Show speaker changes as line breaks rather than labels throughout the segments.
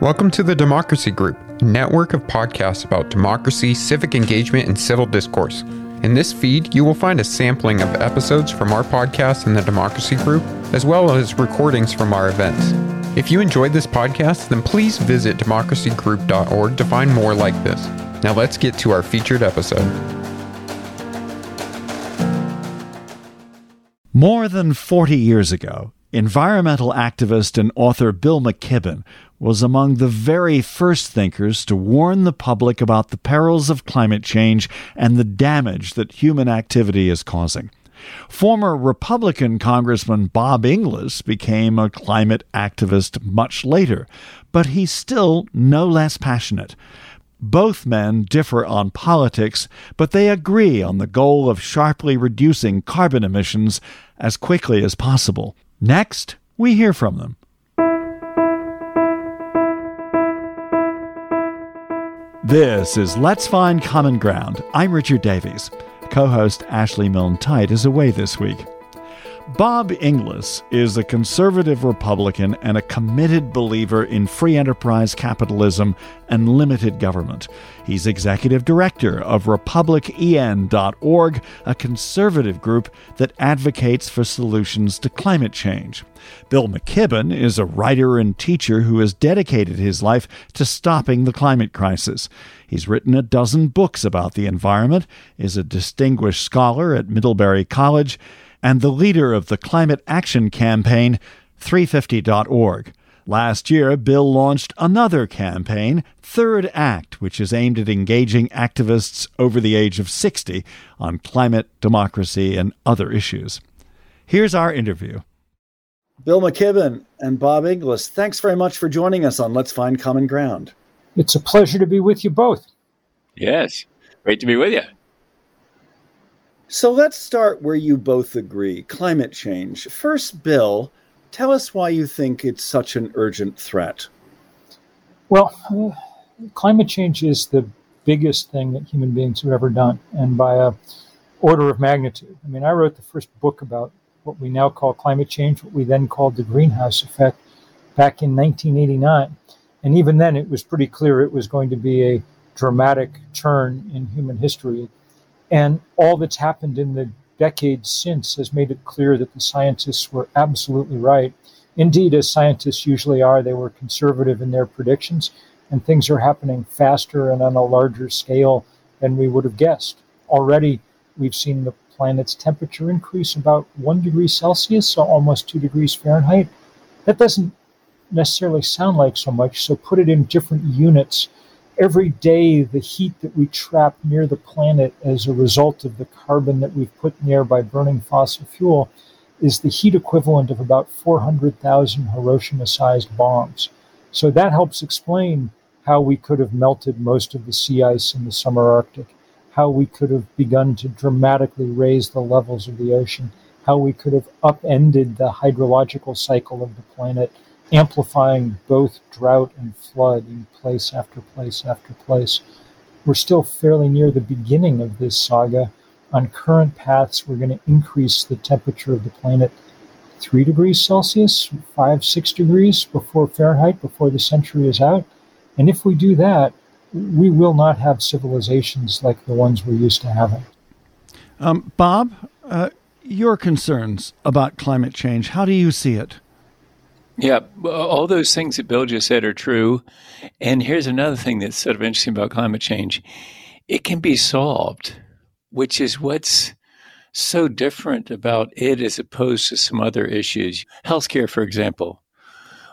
Welcome to the Democracy Group, a network of podcasts about democracy, civic engagement, and civil discourse. In this feed, you will find a sampling of episodes from our podcast in the Democracy Group, as well as recordings from our events. If you enjoyed this podcast, then please visit democracygroup.org to find more like this. Now let's get to our featured episode.
More than 40 years ago, environmental activist and author Bill McKibben was among the very first thinkers to warn the public about the perils of climate change and the damage that human activity is causing. Former Republican Congressman Bob Inglis became a climate activist much later, but he's still no less passionate. Both men differ on politics, but they agree on the goal of sharply reducing carbon emissions as quickly as possible. Next, we hear from them. This is Let's Find Common Ground. I'm Richard Davies. Co host Ashley Milne Tyte is away this week. Bob Inglis is a conservative Republican and a committed believer in free enterprise capitalism and limited government. He's executive director of RepublicEN.org, a conservative group that advocates for solutions to climate change. Bill McKibben is a writer and teacher who has dedicated his life to stopping the climate crisis. He's written a dozen books about the environment, is a distinguished scholar at Middlebury College, and the leader of the climate action campaign, 350.org. Last year, Bill launched another campaign, Third Act, which is aimed at engaging activists over the age of 60 on climate, democracy, and other issues. Here's our interview. Bill McKibben and Bob Inglis, thanks very much for joining us on Let's Find Common Ground.
It's a pleasure to be with you both.
Yes, great to be with you.
So let's start where you both agree climate change. First, Bill, tell us why you think it's such an urgent threat.
Well, climate change is the biggest thing that human beings have ever done, and by a order of magnitude. I mean, I wrote the first book about what we now call climate change, what we then called the greenhouse effect, back in 1989. And even then, it was pretty clear it was going to be a dramatic turn in human history. And all that's happened in the decades since has made it clear that the scientists were absolutely right. Indeed, as scientists usually are, they were conservative in their predictions, and things are happening faster and on a larger scale than we would have guessed. Already, we've seen the planet's temperature increase about one degree Celsius, so almost two degrees Fahrenheit. That doesn't necessarily sound like so much, so put it in different units every day the heat that we trap near the planet as a result of the carbon that we've put air by burning fossil fuel is the heat equivalent of about 400,000 Hiroshima sized bombs. So that helps explain how we could have melted most of the sea ice in the summer Arctic, how we could have begun to dramatically raise the levels of the ocean, how we could have upended the hydrological cycle of the planet amplifying both drought and flood in place after place after place. We're still fairly near the beginning of this saga. On current paths, we're going to increase the temperature of the planet three degrees Celsius, five, six degrees before Fahrenheit, before the century is out. And if we do that, we will not have civilizations like the ones we're used to having.
Um, Bob, uh, your concerns about climate change, how do you see it?
Yeah, all those things that Bill just said are true. And here's another thing that's sort of interesting about climate change it can be solved, which is what's so different about it as opposed to some other issues. Healthcare, for example.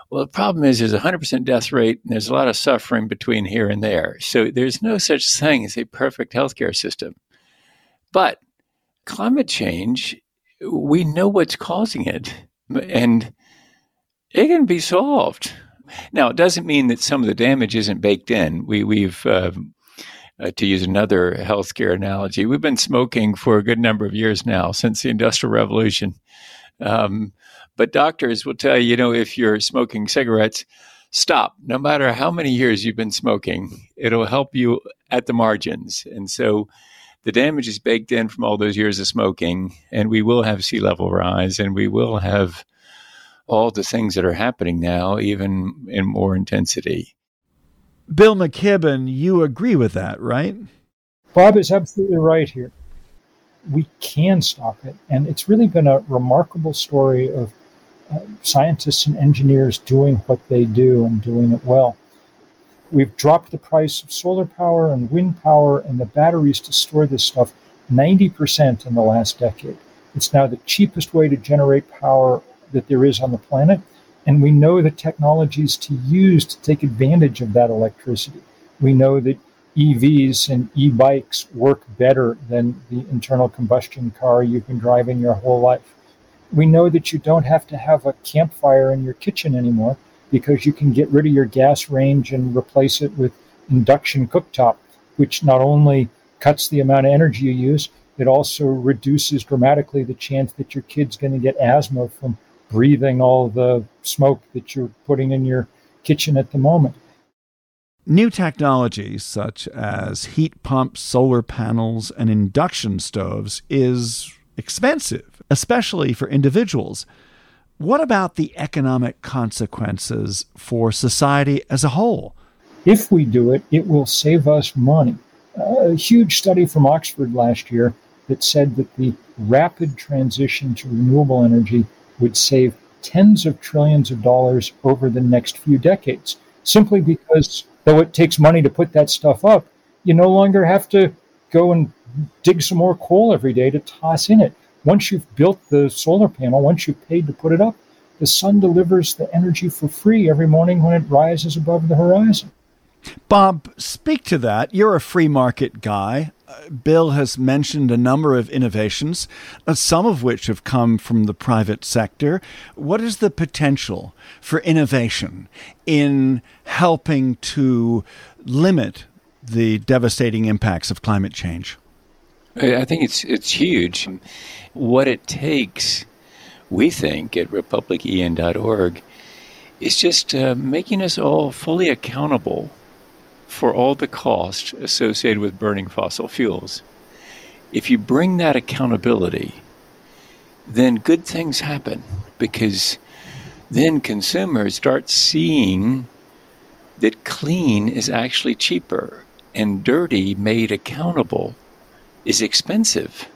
Well, the problem is there's a 100% death rate and there's a lot of suffering between here and there. So there's no such thing as a perfect healthcare system. But climate change, we know what's causing it. And it can be solved. Now, it doesn't mean that some of the damage isn't baked in. We, we've, uh, uh, to use another healthcare analogy, we've been smoking for a good number of years now, since the Industrial Revolution. Um, but doctors will tell you, you know, if you're smoking cigarettes, stop. No matter how many years you've been smoking, it'll help you at the margins. And so the damage is baked in from all those years of smoking, and we will have sea level rise, and we will have all the things that are happening now, even in more intensity.
Bill McKibben, you agree with that, right?
Bob is absolutely right here. We can stop it. And it's really been a remarkable story of uh, scientists and engineers doing what they do and doing it well. We've dropped the price of solar power and wind power and the batteries to store this stuff 90% in the last decade. It's now the cheapest way to generate power that there is on the planet. And we know the technologies to use to take advantage of that electricity. We know that EVs and e bikes work better than the internal combustion car you've been driving your whole life. We know that you don't have to have a campfire in your kitchen anymore because you can get rid of your gas range and replace it with induction cooktop, which not only cuts the amount of energy you use, it also reduces dramatically the chance that your kid's going to get asthma from breathing all the smoke that you're putting in your kitchen at the moment.
New technologies such as heat pumps, solar panels, and induction stoves is expensive, especially for individuals. What about the economic consequences for society as a whole?
If we do it, it will save us money. A huge study from Oxford last year that said that the rapid transition to renewable energy would save tens of trillions of dollars over the next few decades, simply because though it takes money to put that stuff up, you no longer have to go and dig some more coal every day to toss in it. Once you've built the solar panel, once you've paid to put it up, the sun delivers the energy for free every morning when it rises above the horizon.
Bob, speak to that. You're a free market guy. Bill has mentioned a number of innovations, uh, some of which have come from the private sector. What is the potential for innovation in helping to limit the devastating impacts of climate change?
I think it's it's huge. What it takes, we think at republicen.org, is just uh, making us all fully accountable for all the cost associated with burning fossil fuels. If you bring that accountability, then good things happen because then consumers start seeing that clean is actually cheaper and dirty made accountable is expensive.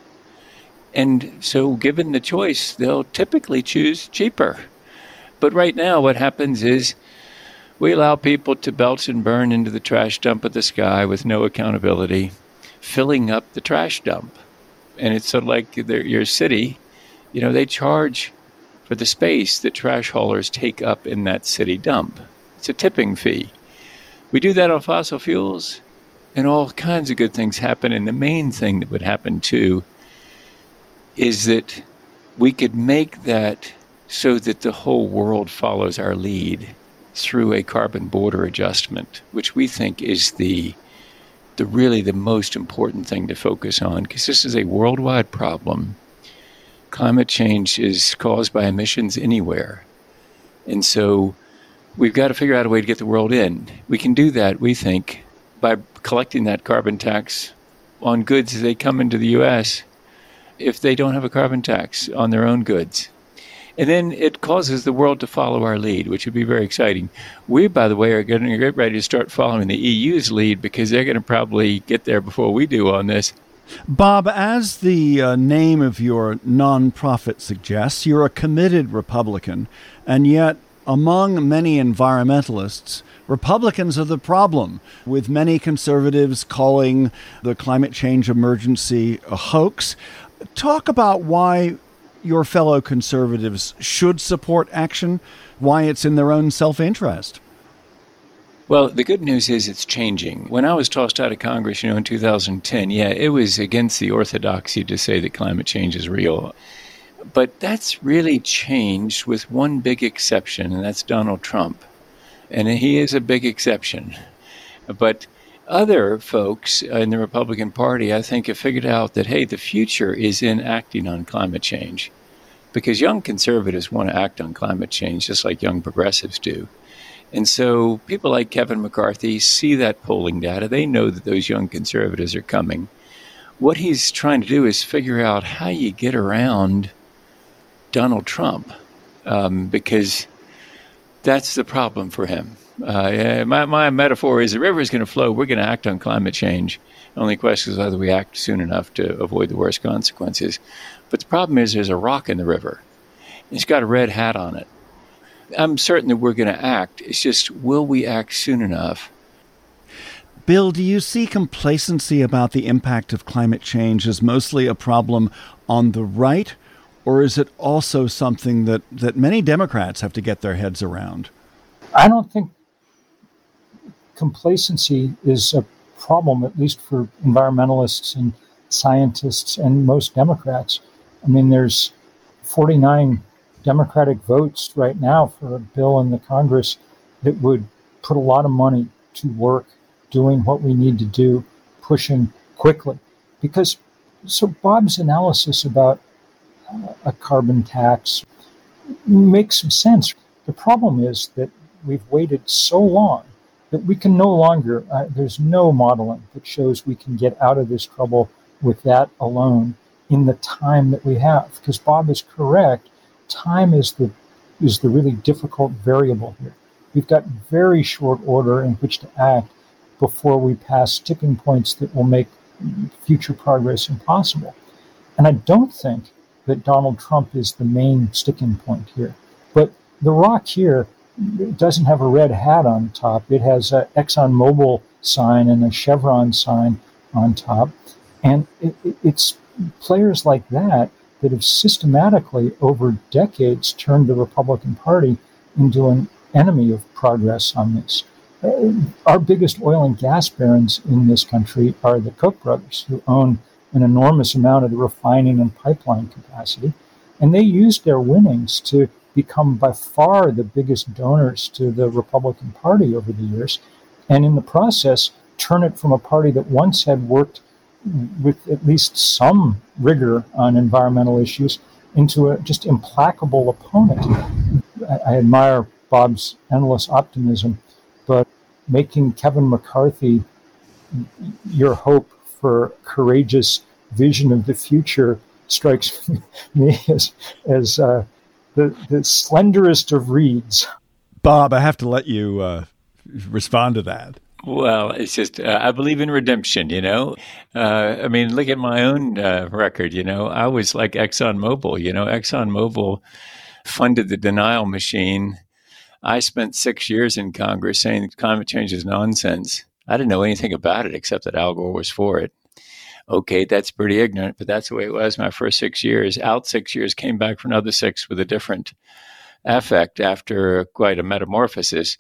And so, given the choice, they'll typically choose cheaper. But right now, what happens is we allow people to belch and burn into the trash dump of the sky with no accountability, filling up the trash dump. And it's sort of like your city, you know, they charge for the space that trash haulers take up in that city dump. It's a tipping fee. We do that on fossil fuels, and all kinds of good things happen. And the main thing that would happen too is that we could make that so that the whole world follows our lead through a carbon border adjustment, which we think is the the really the most important thing to focus on because this is a worldwide problem. Climate change is caused by emissions anywhere. And so we've got to figure out a way to get the world in. We can do that, we think, by collecting that carbon tax on goods as they come into the US if they don't have a carbon tax on their own goods. And then it causes the world to follow our lead, which would be very exciting. We, by the way, are getting get ready to start following the EU's lead because they're going to probably get there before we do on this.
Bob, as the uh, name of your nonprofit suggests, you're a committed Republican, and yet among many environmentalists, Republicans are the problem, with many conservatives calling the climate change emergency a hoax. Talk about why your fellow conservatives should support action, why it's in their own self interest.
Well, the good news is it's changing. When I was tossed out of Congress, you know, in 2010, yeah, it was against the orthodoxy to say that climate change is real. But that's really changed with one big exception, and that's Donald Trump. And he is a big exception. But other folks in the Republican Party, I think, have figured out that, hey, the future is in acting on climate change. Because young conservatives want to act on climate change just like young progressives do. And so people like Kevin McCarthy see that polling data. They know that those young conservatives are coming. What he's trying to do is figure out how you get around Donald Trump um, because that's the problem for him. Uh, my, my metaphor is the river is going to flow. We're going to act on climate change. Only question is whether we act soon enough to avoid the worst consequences. But the problem is there's a rock in the river. It's got a red hat on it. I'm certain that we're going to act. It's just, will we act soon enough?
Bill, do you see complacency about the impact of climate change as mostly a problem on the right, or is it also something that, that many Democrats have to get their heads around?
I don't think complacency is a problem, at least for environmentalists and scientists and most Democrats. I mean, there's 49 Democratic votes right now for a bill in the Congress that would put a lot of money to work doing what we need to do, pushing quickly. Because, so Bob's analysis about a carbon tax makes some sense. The problem is that we've waited so long that we can no longer, uh, there's no modeling that shows we can get out of this trouble with that alone in the time that we have. Because Bob is correct, time is the is the really difficult variable here. We've got very short order in which to act before we pass tipping points that will make future progress impossible. And I don't think that Donald Trump is the main sticking point here. But the rock here doesn't have a red hat on top. It has an ExxonMobil sign and a Chevron sign on top. And it, it, it's players like that that have systematically, over decades, turned the Republican Party into an enemy of progress on this. Uh, our biggest oil and gas barons in this country are the Koch brothers, who own an enormous amount of the refining and pipeline capacity. And they used their winnings to become by far the biggest donors to the Republican Party over the years. And in the process, turn it from a party that once had worked with at least some rigor on environmental issues into a just implacable opponent. I, I admire Bob's endless optimism, but making Kevin McCarthy your hope for courageous vision of the future strikes me as as uh, the the slenderest of reeds.
Bob, I have to let you uh, respond to that.
Well, it's just uh, I believe in redemption. You know, uh, I mean, look at my own uh, record. You know, I was like ExxonMobil. You know, ExxonMobil funded the denial machine. I spent six years in Congress saying climate change is nonsense. I didn't know anything about it except that Al Gore was for it. Okay, that's pretty ignorant, but that's the way it was my first six years. Out six years, came back for another six with a different affect after quite a metamorphosis.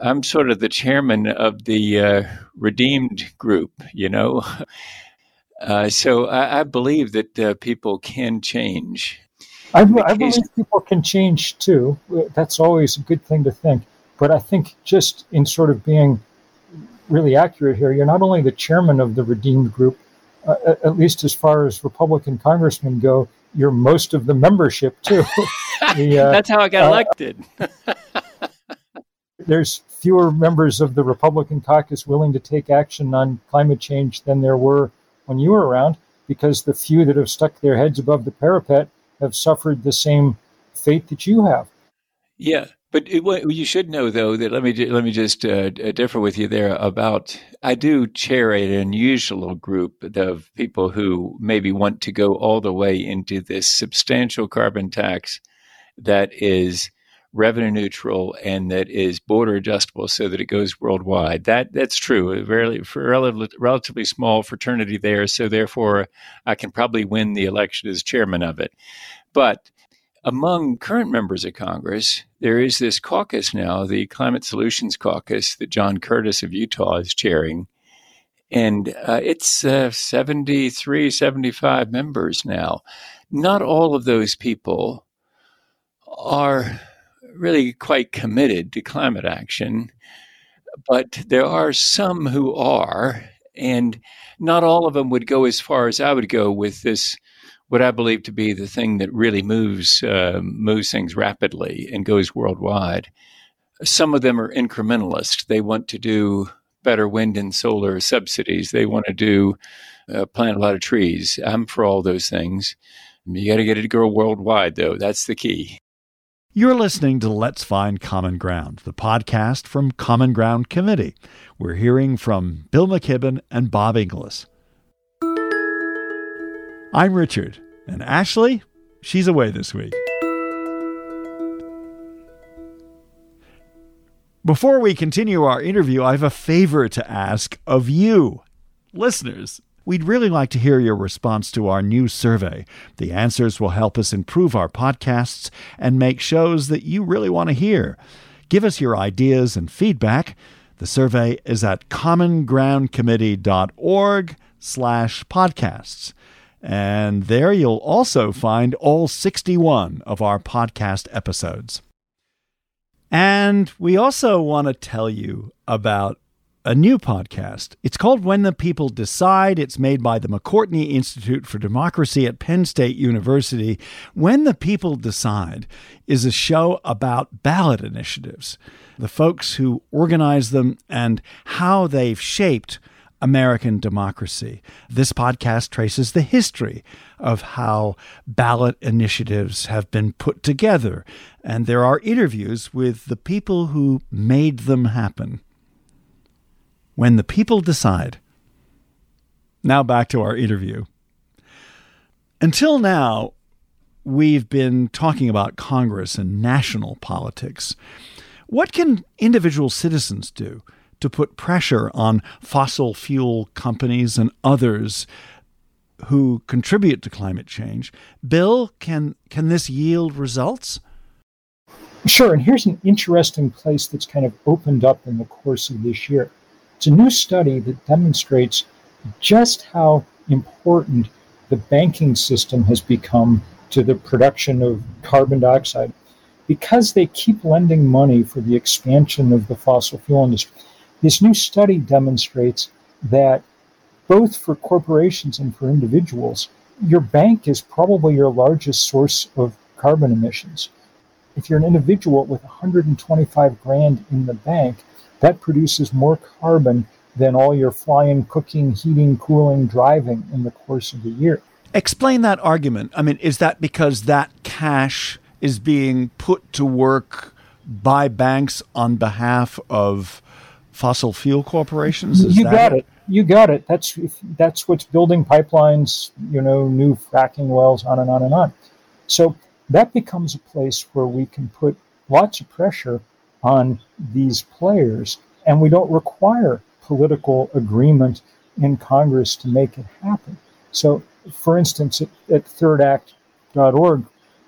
I'm sort of the chairman of the uh, redeemed group, you know. Uh, so I, I, believe that uh, people can change.
I, I believe people can change too. That's always a good thing to think. But I think just in sort of being really accurate here, you're not only the chairman of the redeemed group, uh, at least as far as Republican congressmen go, you're most of the membership too.
the, uh, That's how I got uh, elected.
there's fewer members of the Republican caucus willing to take action on climate change than there were when you were around, because the few that have stuck their heads above the parapet have suffered the same fate that you have.
Yeah, but it, you should know, though, that let me let me just uh, differ with you there about. I do chair an unusual group of people who maybe want to go all the way into this substantial carbon tax that is revenue neutral and that is border adjustable so that it goes worldwide. That that's true. A very relatively, relatively small fraternity there, so therefore I can probably win the election as chairman of it. But among current members of Congress, there is this caucus now, the Climate Solutions Caucus that John Curtis of Utah is chairing. And uh, it's uh, 73, 75 members now. Not all of those people are really quite committed to climate action, but there are some who are, and not all of them would go as far as I would go with this. What I believe to be the thing that really moves uh, moves things rapidly and goes worldwide. Some of them are incrementalist. They want to do better wind and solar subsidies. They want to do uh, plant a lot of trees. I'm for all those things. You got to get it to grow worldwide, though. That's the key.
You're listening to Let's Find Common Ground, the podcast from Common Ground Committee. We're hearing from Bill McKibben and Bob Inglis. I'm Richard, and Ashley, she's away this week. Before we continue our interview, I have a favor to ask of you, listeners. We'd really like to hear your response to our new survey. The answers will help us improve our podcasts and make shows that you really want to hear. Give us your ideas and feedback. The survey is at commongroundcommittee.org slash podcasts. And there you'll also find all 61 of our podcast episodes. And we also want to tell you about a new podcast. It's called When the People Decide. It's made by the McCourtney Institute for Democracy at Penn State University. When the People Decide is a show about ballot initiatives, the folks who organize them, and how they've shaped American democracy. This podcast traces the history of how ballot initiatives have been put together, and there are interviews with the people who made them happen when the people decide. Now back to our interview. Until now, we've been talking about Congress and national politics. What can individual citizens do to put pressure on fossil fuel companies and others who contribute to climate change? Bill, can can this yield results?
Sure, and here's an interesting place that's kind of opened up in the course of this year. It's a new study that demonstrates just how important the banking system has become to the production of carbon dioxide. Because they keep lending money for the expansion of the fossil fuel industry, this new study demonstrates that both for corporations and for individuals, your bank is probably your largest source of carbon emissions. If you're an individual with 125 grand in the bank, that produces more carbon than all your flying, cooking, heating, cooling, driving in the course of the year.
Explain that argument. I mean, is that because that cash is being put to work by banks on behalf of fossil fuel corporations?
Is you got it? it? You got it. That's that's what's building pipelines, you know, new fracking wells, on and on and on. So that becomes a place where we can put lots of pressure on these players, and we don't require political agreement in Congress to make it happen. So, for instance, at, at thirdact.org,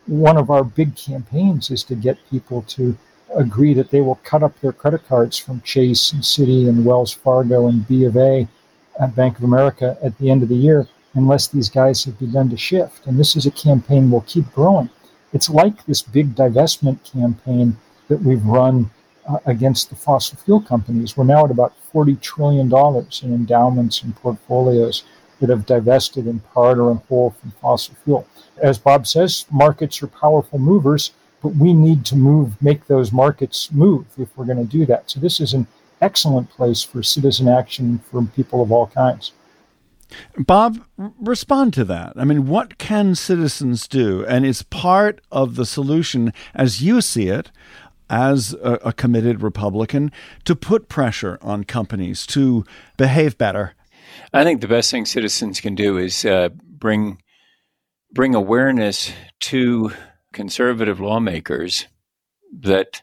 one of our big campaigns is to get people to agree that they will cut up their credit cards from Chase and Citi and Wells Fargo and B of A at Bank of America at the end of the year unless these guys have begun to shift. And this is a campaign will keep growing. It's like this big divestment campaign that we've run uh, against the fossil fuel companies. We're now at about $40 trillion in endowments and portfolios that have divested in part or in whole from fossil fuel. As Bob says, markets are powerful movers, but we need to move, make those markets move if we're going to do that. So this is an excellent place for citizen action from people of all kinds.
Bob, respond to that. I mean, what can citizens do? And is part of the solution, as you see it, as a, a committed Republican to put pressure on companies to behave better?
I think the best thing citizens can do is uh, bring bring awareness to conservative lawmakers that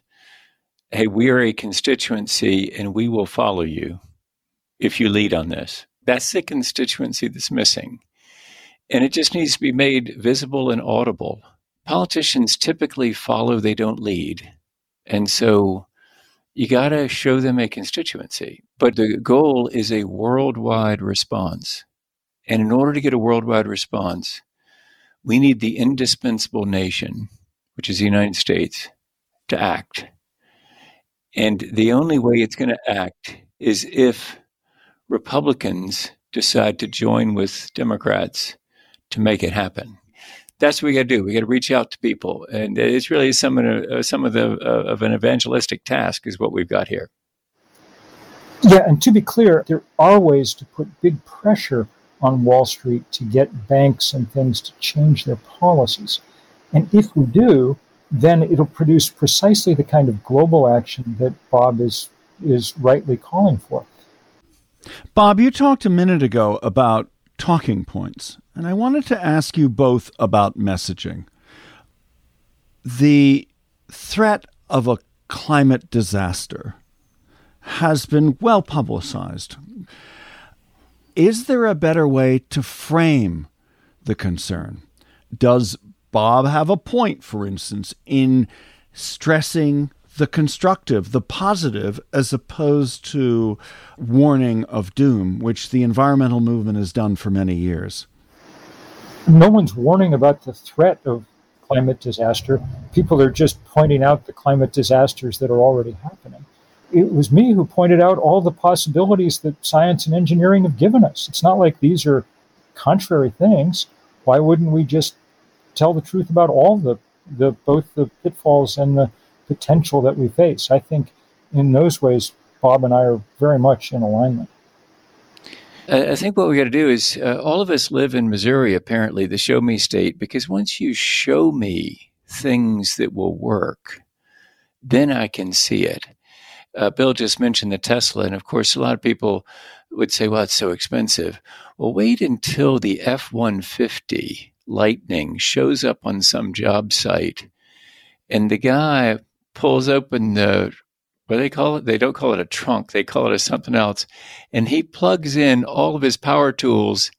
hey, we are a constituency and we will follow you if you lead on this. That's the constituency that's missing. And it just needs to be made visible and audible. Politicians typically follow, they don't lead. And so you got to show them a constituency. But the goal is a worldwide response. And in order to get a worldwide response, we need the indispensable nation, which is the United States, to act. And the only way it's going to act is if Republicans decide to join with Democrats to make it happen that's what we got to do. We got to reach out to people, and it's really some of the, uh, some of the uh, of an evangelistic task is what we've got here.
Yeah, and to be clear, there are ways to put big pressure on Wall Street to get banks and things to change their policies. And if we do, then it'll produce precisely the kind of global action that Bob is is rightly calling for.
Bob, you talked a minute ago about talking points, and I wanted to ask you both about messaging. The threat of a climate disaster has been well publicized. Is there a better way to frame the concern? Does Bob have a point, for instance, in stressing the constructive, the positive, as opposed to warning of doom, which the environmental movement has done for many years?
No one's warning about the threat of climate disaster. People are just pointing out the climate disasters that are already happening it was me who pointed out all the possibilities that science and engineering have given us. It's not like these are contrary things. Why wouldn't we just tell the truth about all the, the both the pitfalls and the potential that we face? I think in those ways, Bob and I are very much in alignment.
I think what we got to do is uh, all of us live in Missouri, apparently, the show me state, because once you show me things that will work, then I can see it uh, Bill just mentioned the Tesla, and of course, a lot of people would say, "Well, it's so expensive." Well, wait until the F one fifty Lightning shows up on some job site, and the guy pulls open the what do they call it? They don't call it a trunk; they call it a something else, and he plugs in all of his power tools,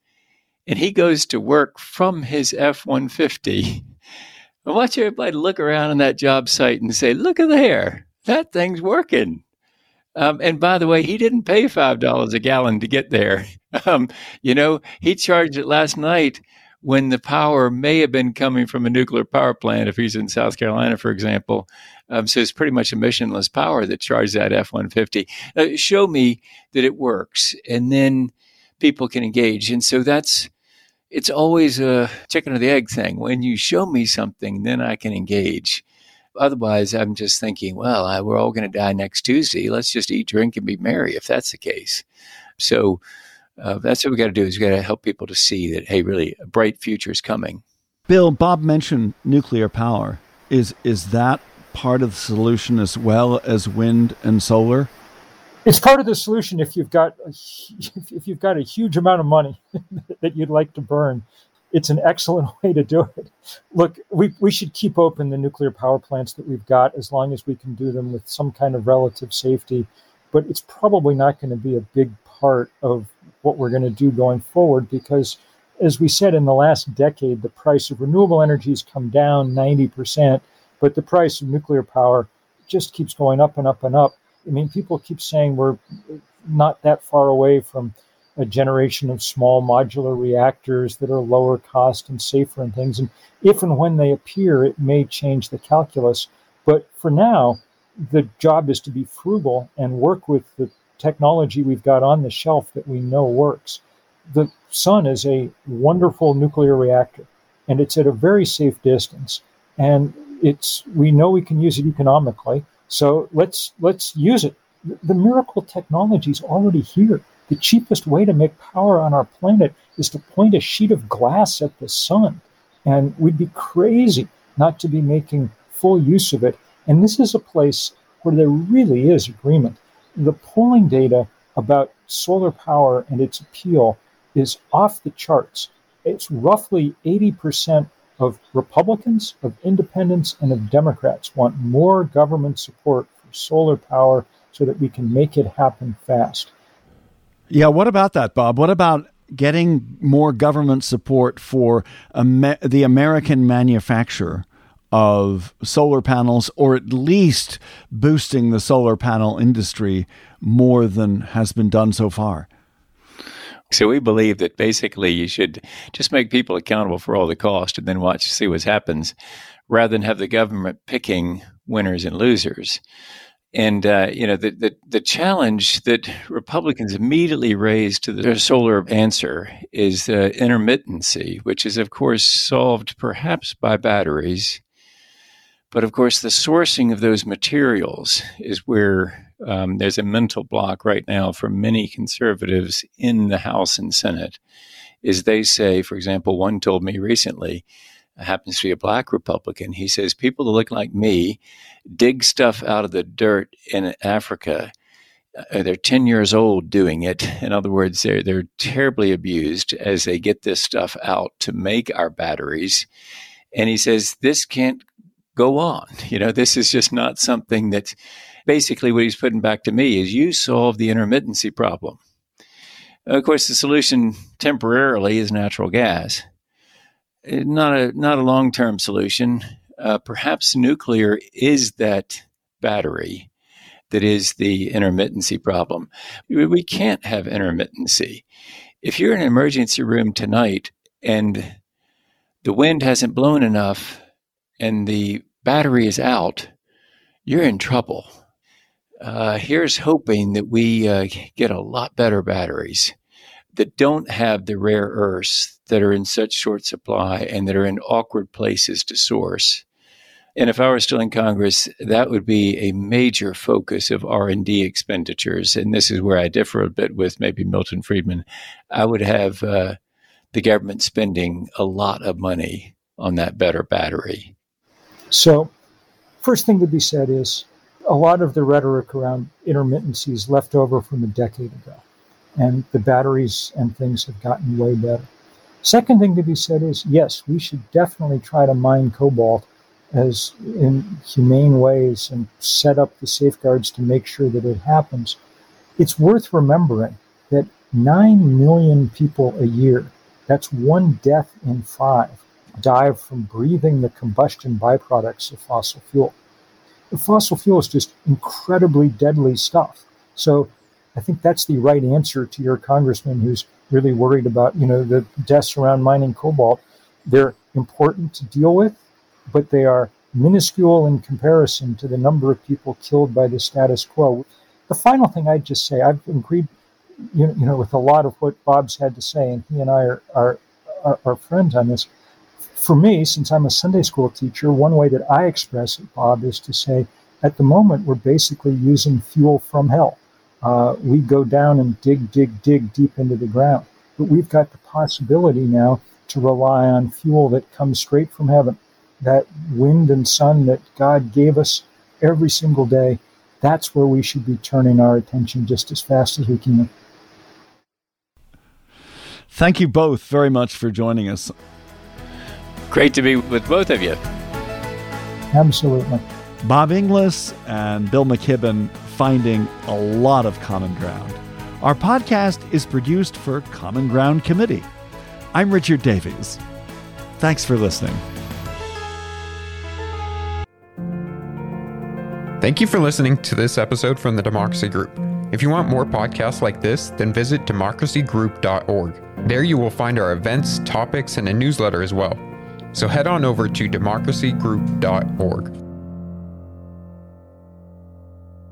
and he goes to work from his F one fifty. I want everybody look around on that job site and say, "Look at there." That thing's working. Um, and by the way, he didn't pay five dollars a gallon to get there. Um, you know, he charged it last night when the power may have been coming from a nuclear power plant. If he's in South Carolina, for example, um, so it's pretty much emissionless power that charges that F one fifty. Uh, show me that it works, and then people can engage. And so that's it's always a chicken or the egg thing. When you show me something, then I can engage. Otherwise, I'm just thinking, well, I, we're all going to die next Tuesday. Let's just eat, drink, and be merry if that's the case. So uh, that's what we got to do is we got to help people to see that, hey, really, a bright future is coming.
Bill, Bob mentioned nuclear power. Is is that part of the solution as well as wind and solar?
It's part of the solution if you've got a, if you've got a huge amount of money that you'd like to burn it's an excellent way to do it. Look, we, we should keep open the nuclear power plants that we've got as long as we can do them with some kind of relative safety. But it's probably not going to be a big part of what we're going to do going forward because, as we said in the last decade, the price of renewable energy has come down 90%, but the price of nuclear power just keeps going up and up and up. I mean, people keep saying we're not that far away from a generation of small modular reactors that are lower cost and safer and things. And if and when they appear, it may change the calculus. But for now, the job is to be frugal and work with the technology we've got on the shelf that we know works. The sun is a wonderful nuclear reactor, and it's at a very safe distance. And it's we know we can use it economically, so let's let's use it. The miracle technology is already here the cheapest way to make power on our planet is to point a sheet of glass at the sun. And we'd be crazy not to be making full use of it. And this is a place where there really is agreement. The polling data about solar power and its appeal is off the charts. It's roughly 80% of Republicans, of independents, and of Democrats want more government support for solar power so that we can make it happen fast.
Yeah, what about that, Bob? What about getting more government support for the American manufacture of solar panels, or at least boosting the solar panel industry more than has been done so far?
So we believe that basically you should just make people accountable for all the cost and then watch see what happens rather than have the government picking winners and losers. And uh, you know the, the, the challenge that Republicans immediately raise to the solar answer is uh, intermittency, which is of course solved perhaps by batteries, but of course the sourcing of those materials is where um, there's a mental block right now for many conservatives in the House and Senate. Is they say, for example, one told me recently happens to be a black Republican. He says people that look like me dig stuff out of the dirt in Africa. Uh, they're 10 years old doing it. In other words, they're, they're terribly abused as they get this stuff out to make our batteries. And he says, this can't go on. You know, this is just not something that basically what he's putting back to me is you solve the intermittency problem. Of course, the solution temporarily is natural gas. Uh, not a not a long term solution. Uh, perhaps nuclear is that battery that is the intermittency problem. We, we can't have intermittency. If you're in an emergency room tonight and the wind hasn't blown enough and the battery is out, you're in trouble. Uh, here's hoping that we uh, get a lot better batteries that don't have the rare earths that are in such short supply and that are in awkward places to source. And if I were still in Congress, that would be a major focus of R&D expenditures. And this is where I differ a bit with maybe Milton Friedman. I would have uh, the government spending a lot of money on that better battery.
So, first thing to be said is a lot of the rhetoric around intermittency is left over from a decade ago, and the batteries and things have gotten way better. Second thing to be said is yes, we should definitely try to mine cobalt as in humane ways and set up the safeguards to make sure that it happens. It's worth remembering that 9 million people a year, that's one death in five, die from breathing the combustion byproducts of fossil fuel. The fossil fuel is just incredibly deadly stuff. So I think that's the right answer to your congressman who's really worried about, you know, the deaths around mining cobalt. They're important to deal with, but they are minuscule in comparison to the number of people killed by the status quo. The final thing I'd just say, I've agreed, you know, you know with a lot of what Bob's had to say, and he and I are, are, are, are friends on this for me, since I'm a Sunday school teacher, one way that I express it, Bob, is to say, at the moment, we're basically using fuel from hell. Uh, we go down and dig, dig, dig deep into the ground. But we've got the possibility now to rely on fuel that comes straight from heaven. That wind and sun that God gave us every single day, that's where we should be turning our attention just as fast as we can.
Thank you both very much for joining us.
Great to be with both of you.
Absolutely.
Bob Inglis and Bill McKibben finding a lot of common ground. Our podcast is produced for Common Ground Committee. I'm Richard Davies. Thanks for listening.
Thank you for listening to this episode from the Democracy Group. If you want more podcasts like this, then visit democracygroup.org. There you will find our events, topics, and a newsletter as well. So head on over to democracygroup.org.